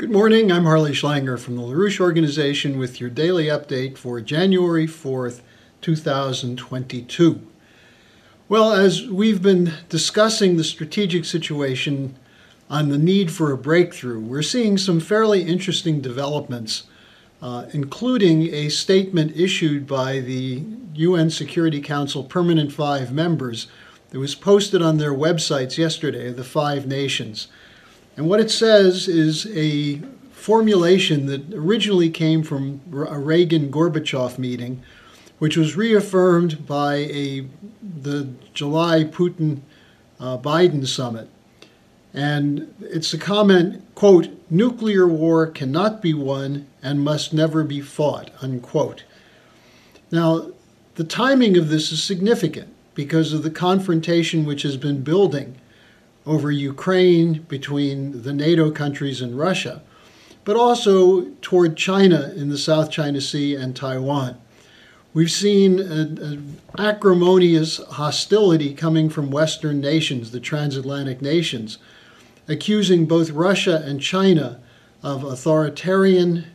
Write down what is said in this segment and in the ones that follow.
Good morning. I'm Harley Schlanger from the LaRouche Organization with your daily update for January 4th, 2022. Well, as we've been discussing the strategic situation on the need for a breakthrough, we're seeing some fairly interesting developments, uh, including a statement issued by the UN Security Council Permanent Five members that was posted on their websites yesterday, the five nations. And what it says is a formulation that originally came from a Reagan Gorbachev meeting, which was reaffirmed by a, the July Putin uh, Biden summit. And it's a comment, quote, nuclear war cannot be won and must never be fought, unquote. Now, the timing of this is significant because of the confrontation which has been building over Ukraine between the NATO countries and Russia, but also toward China in the South China Sea and Taiwan. We've seen an acrimonious hostility coming from Western nations, the transatlantic nations, accusing both Russia and China of authoritarian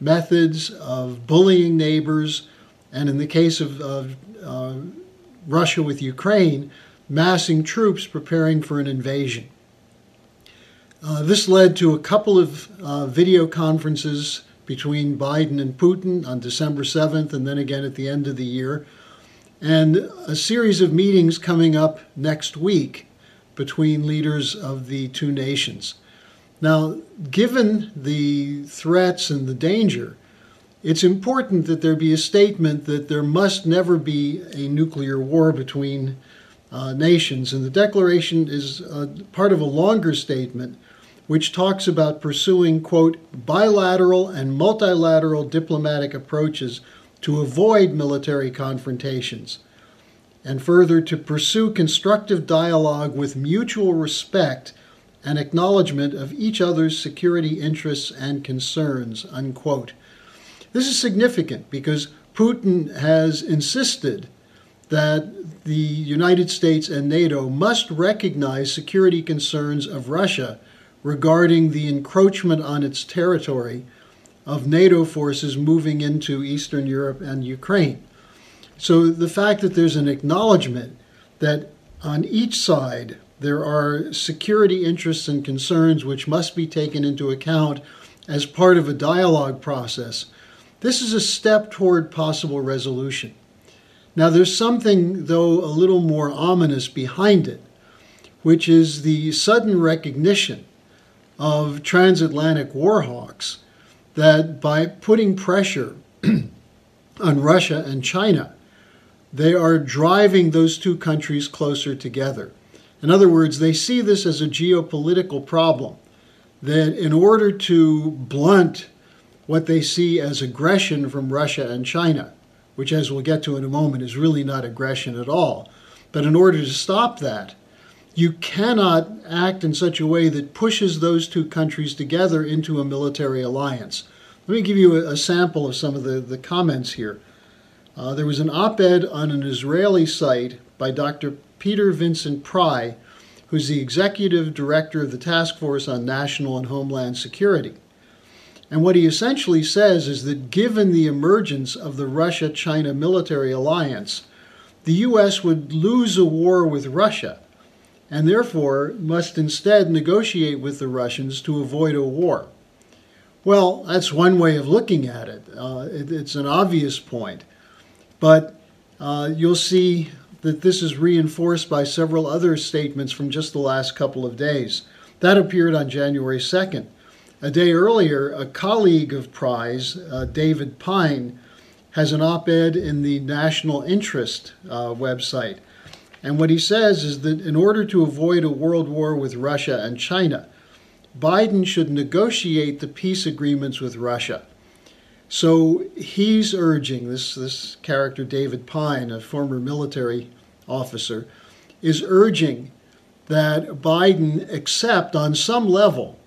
methods of bullying neighbors, and in the case of, of uh, Russia with Ukraine, massing troops preparing for an invasion. Uh, this led to a couple of uh, video conferences between Biden and Putin on December 7th and then again at the end of the year, and a series of meetings coming up next week between leaders of the two nations. Now, given the threats and the danger, it's important that there be a statement that there must never be a nuclear war between uh, nations. And the declaration is uh, part of a longer statement which talks about pursuing, quote, bilateral and multilateral diplomatic approaches to avoid military confrontations, and further to pursue constructive dialogue with mutual respect and acknowledgement of each other's security interests and concerns, unquote. This is significant because Putin has insisted that the United States and NATO must recognize security concerns of Russia regarding the encroachment on its territory of NATO forces moving into Eastern Europe and Ukraine. So the fact that there's an acknowledgement that on each side there are security interests and concerns which must be taken into account as part of a dialogue process, this is a step toward possible resolution. Now, there's something, though, a little more ominous behind it, which is the sudden recognition of transatlantic warhawks that by putting pressure on Russia and China, they are driving those two countries closer together. In other words, they see this as a geopolitical problem, that in order to blunt what they see as aggression from Russia and China, which, as we'll get to in a moment, is really not aggression at all. But in order to stop that, you cannot act in such a way that pushes those two countries together into a military alliance. Let me give you a, sample of some of the, the comments here. Uh, there was an op ed on an Israeli site by Dr. Peter Vincent Pry, who's the executive director of the Task Force on National and Homeland Security. And what he essentially says is that given the emergence of the Russia China military alliance, the U.S. would lose a war with Russia and therefore must instead negotiate with the Russians to avoid a war. Well, that's one way of looking at it. Uh, it it's an obvious point. But uh, you'll see that this is reinforced by several other statements from just the last couple of days. That appeared on January 2nd. A day earlier, a colleague of Pry's, uh, David Pyne, has an op ed in the National Interest uh, website. And what he says is that in order to avoid a world war with Russia and China, Biden should negotiate the peace agreements with Russia. So he's urging this, this character, David Pyne, a former military officer, is urging that Biden accept on some level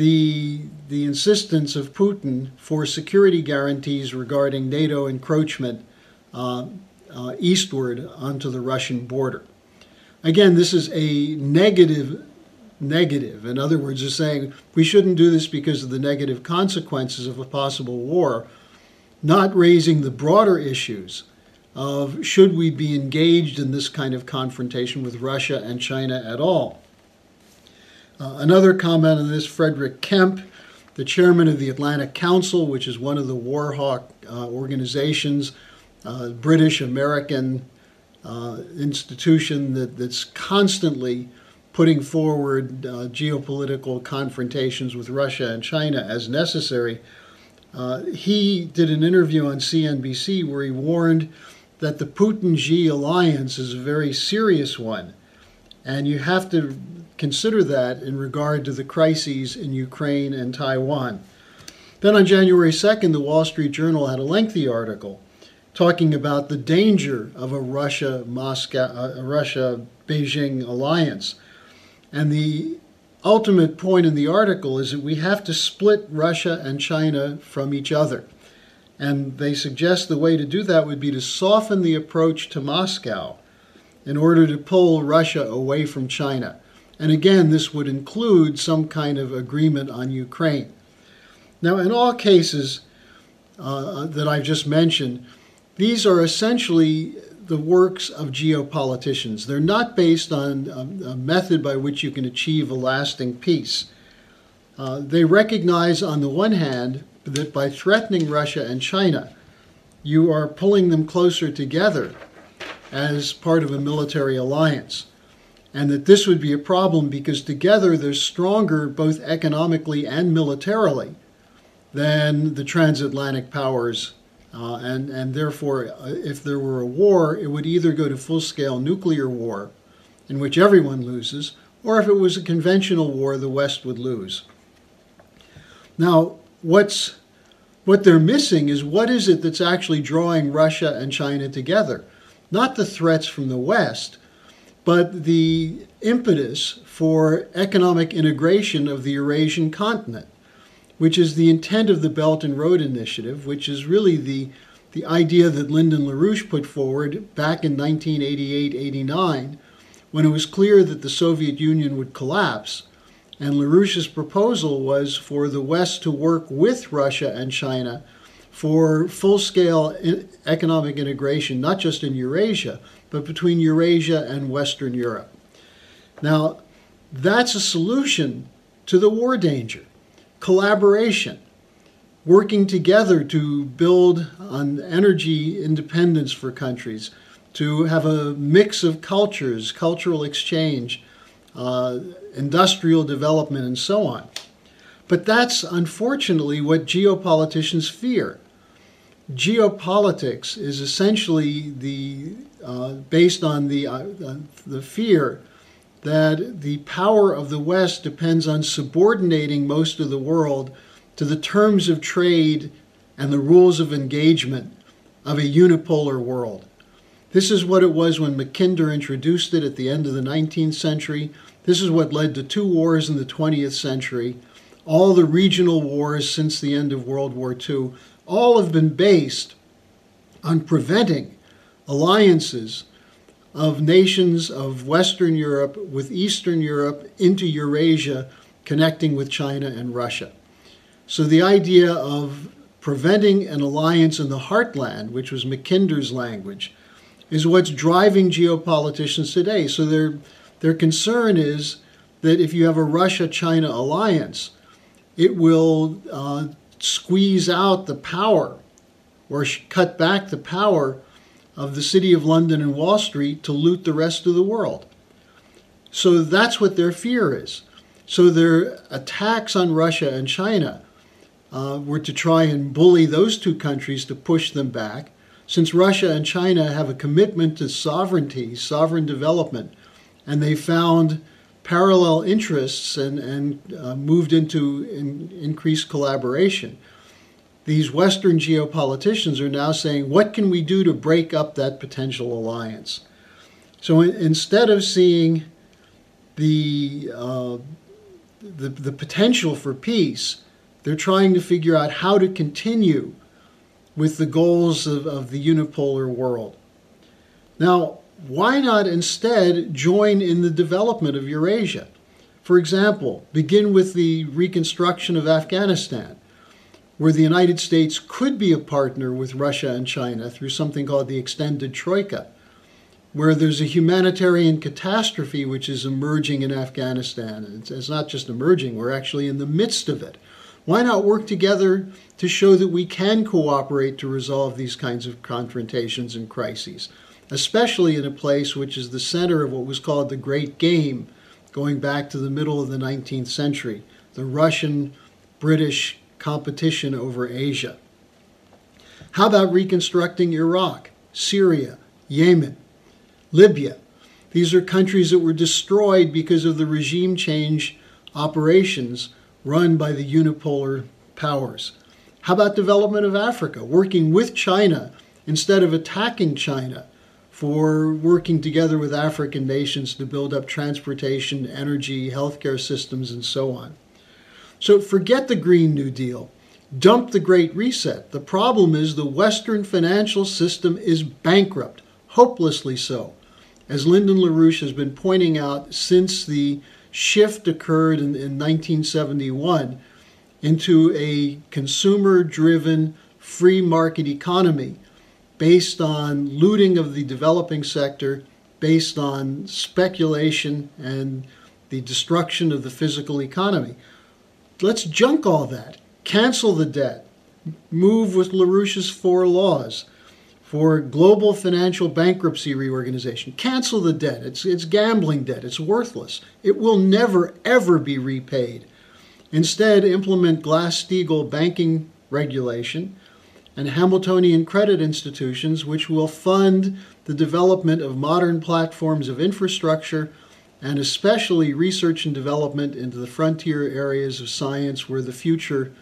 the, the insistence of Putin for security guarantees regarding NATO encroachment uh, uh, eastward onto the Russian border. Again, this is a negative negative. In other words, they're saying we shouldn't do this because of the negative consequences of a possible war, not raising the broader issues of should we be engaged in this kind of confrontation with Russia and China at all. Uh, another comment on this Frederick Kempe, the chairman of the Atlantic Council, which is one of the Warhawk uh, organizations, uh, British American uh, institution that, that's constantly putting forward uh, geopolitical confrontations with Russia and China as necessary. He did an interview on CNBC where he warned that the Putin Xi alliance is a very serious one. And you have to consider that in regard to the crises in Ukraine and Taiwan. Then on January 2nd, the Wall Street Journal had a lengthy article talking about the danger of a Russia Moscow uh, Russia Beijing alliance. And the ultimate point in the article is that we have to split Russia and China from each other. And they suggest the way to do that would be to soften the approach to Moscow in order to pull Russia away from China. And again, this would include some kind of agreement on Ukraine. Now, in all cases uh, that I've just mentioned, these are essentially the works of geopoliticians. They're not based on a, a method by which you can achieve a lasting peace. Uh, they recognize, on the one hand, that by threatening Russia and China, you are pulling them closer together as part of a military alliance. And that this would be a problem because together they're stronger both economically and militarily than the transatlantic powers uh, and, and therefore, uh, if there were a war, it would either go to full scale nuclear war, in which everyone loses, or if it was a conventional war, the West would lose. Now, what's, what they're missing is what is it that's actually drawing Russia and China together? Not the threats from the West, but the impetus for economic integration of the Eurasian continent which is the intent of the Belt and Road Initiative, which is really the, the idea that Lyndon LaRouche put forward back in 1988 89 when it was clear that the Soviet Union would collapse. And LaRouche's proposal was for the West to work with Russia and China for full scale economic integration, not just in Eurasia, but between Eurasia and Western Europe. Now, that's a solution to the war danger collaboration, working together to build on energy independence for countries, to have a mix of cultures, cultural exchange, uh, industrial development, and so on. But that's unfortunately what geopoliticians fear. Geopolitics is essentially the uh, based on the uh, the fear that the power of the West depends on subordinating most of the world to the terms of trade and the rules of engagement of a unipolar world. This is what it was when Mackinder introduced it at the end of the 19th century. This is what led to two wars in the 20th century. All the regional wars since the end of World War II, all have been based on preventing alliances of nations of Western Europe with Eastern Europe into Eurasia, connecting with China and Russia. So the idea of preventing an alliance in the heartland, which was Mackinder's language, is what's driving geopoliticians today. So their, their concern is that if you have a Russia China alliance, it will uh, squeeze out the power or cut back the power of the City of London and Wall Street to loot the rest of the world. So that's what their fear is. So their attacks on Russia and China uh, were to try and bully those two countries to push them back. Since Russia and China have a commitment to sovereignty, sovereign development, and they found parallel interests and, and uh, moved into in, increased collaboration these Western geopoliticians are now saying, what can we do to break up that potential alliance? So instead of seeing the, uh, the, the potential for peace, they're trying to figure out how to continue with the goals of, of the unipolar world. Now, why not instead join in the development of Eurasia? For example, begin with the reconstruction of Afghanistan, where the United States could be a partner with Russia and China through something called the Extended Troika, where there's a humanitarian catastrophe which is emerging in Afghanistan. It's, not just emerging, we're actually in the midst of it. Why not work together to show that we can cooperate to resolve these kinds of confrontations and crises, especially in a place which is the center of what was called the Great Game, going back to the middle of the 19th century, the Russian British competition over Asia. How about reconstructing Iraq, Syria, Yemen, Libya? These are countries that were destroyed because of the regime change operations run by the unipolar powers. How about development of Africa, working with China instead of attacking China for working together with African nations to build up transportation, energy, healthcare systems, and so on. So forget the Green New Deal. Dump the Great Reset. The problem is the Western financial system is bankrupt, hopelessly so. As Lyndon LaRouche has been pointing out since the shift occurred in, in 1971 into a consumer driven free market economy based on looting of the developing sector, based on speculation and the destruction of the physical economy. Let's junk all that, cancel the debt, move with LaRouche's four laws for global financial bankruptcy reorganization. Cancel the debt. It's, it's gambling debt. It's worthless. It will never, ever be repaid. Instead, implement Glass Steagall banking regulation and Hamiltonian credit institutions, which will fund the development of modern platforms of infrastructure and especially research and development into the frontier areas of science where the future,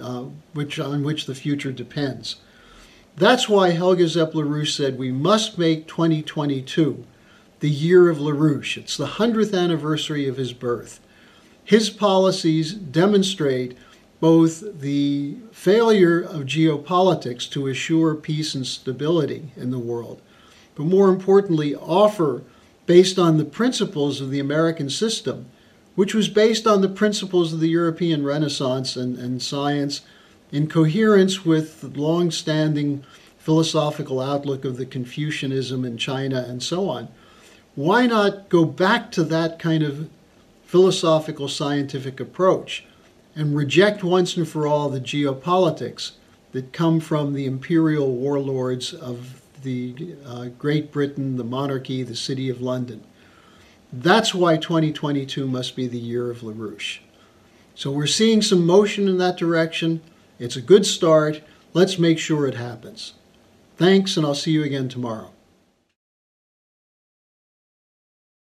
uh, which, on which the future depends. That's why Helga Zepp LaRouche said we must make 2022 the year of LaRouche. It's the 100th anniversary of his birth. His policies demonstrate both the failure of geopolitics to assure peace and stability in the world, but more importantly, offer, based on the principles of the American system, which was based on the principles of the European Renaissance and, and science, in coherence with the long standing philosophical outlook of the Confucianism in China and so on. Why not go back to that kind of philosophical scientific approach? And reject once and for all the geopolitics that come from the imperial warlords of the uh, Great Britain, the monarchy, the City of London. That's why 2022 must be the year of LaRouche. So we're seeing some motion in that direction. It's a good start. Let's make sure it happens. Thanks, and I'll see you again tomorrow.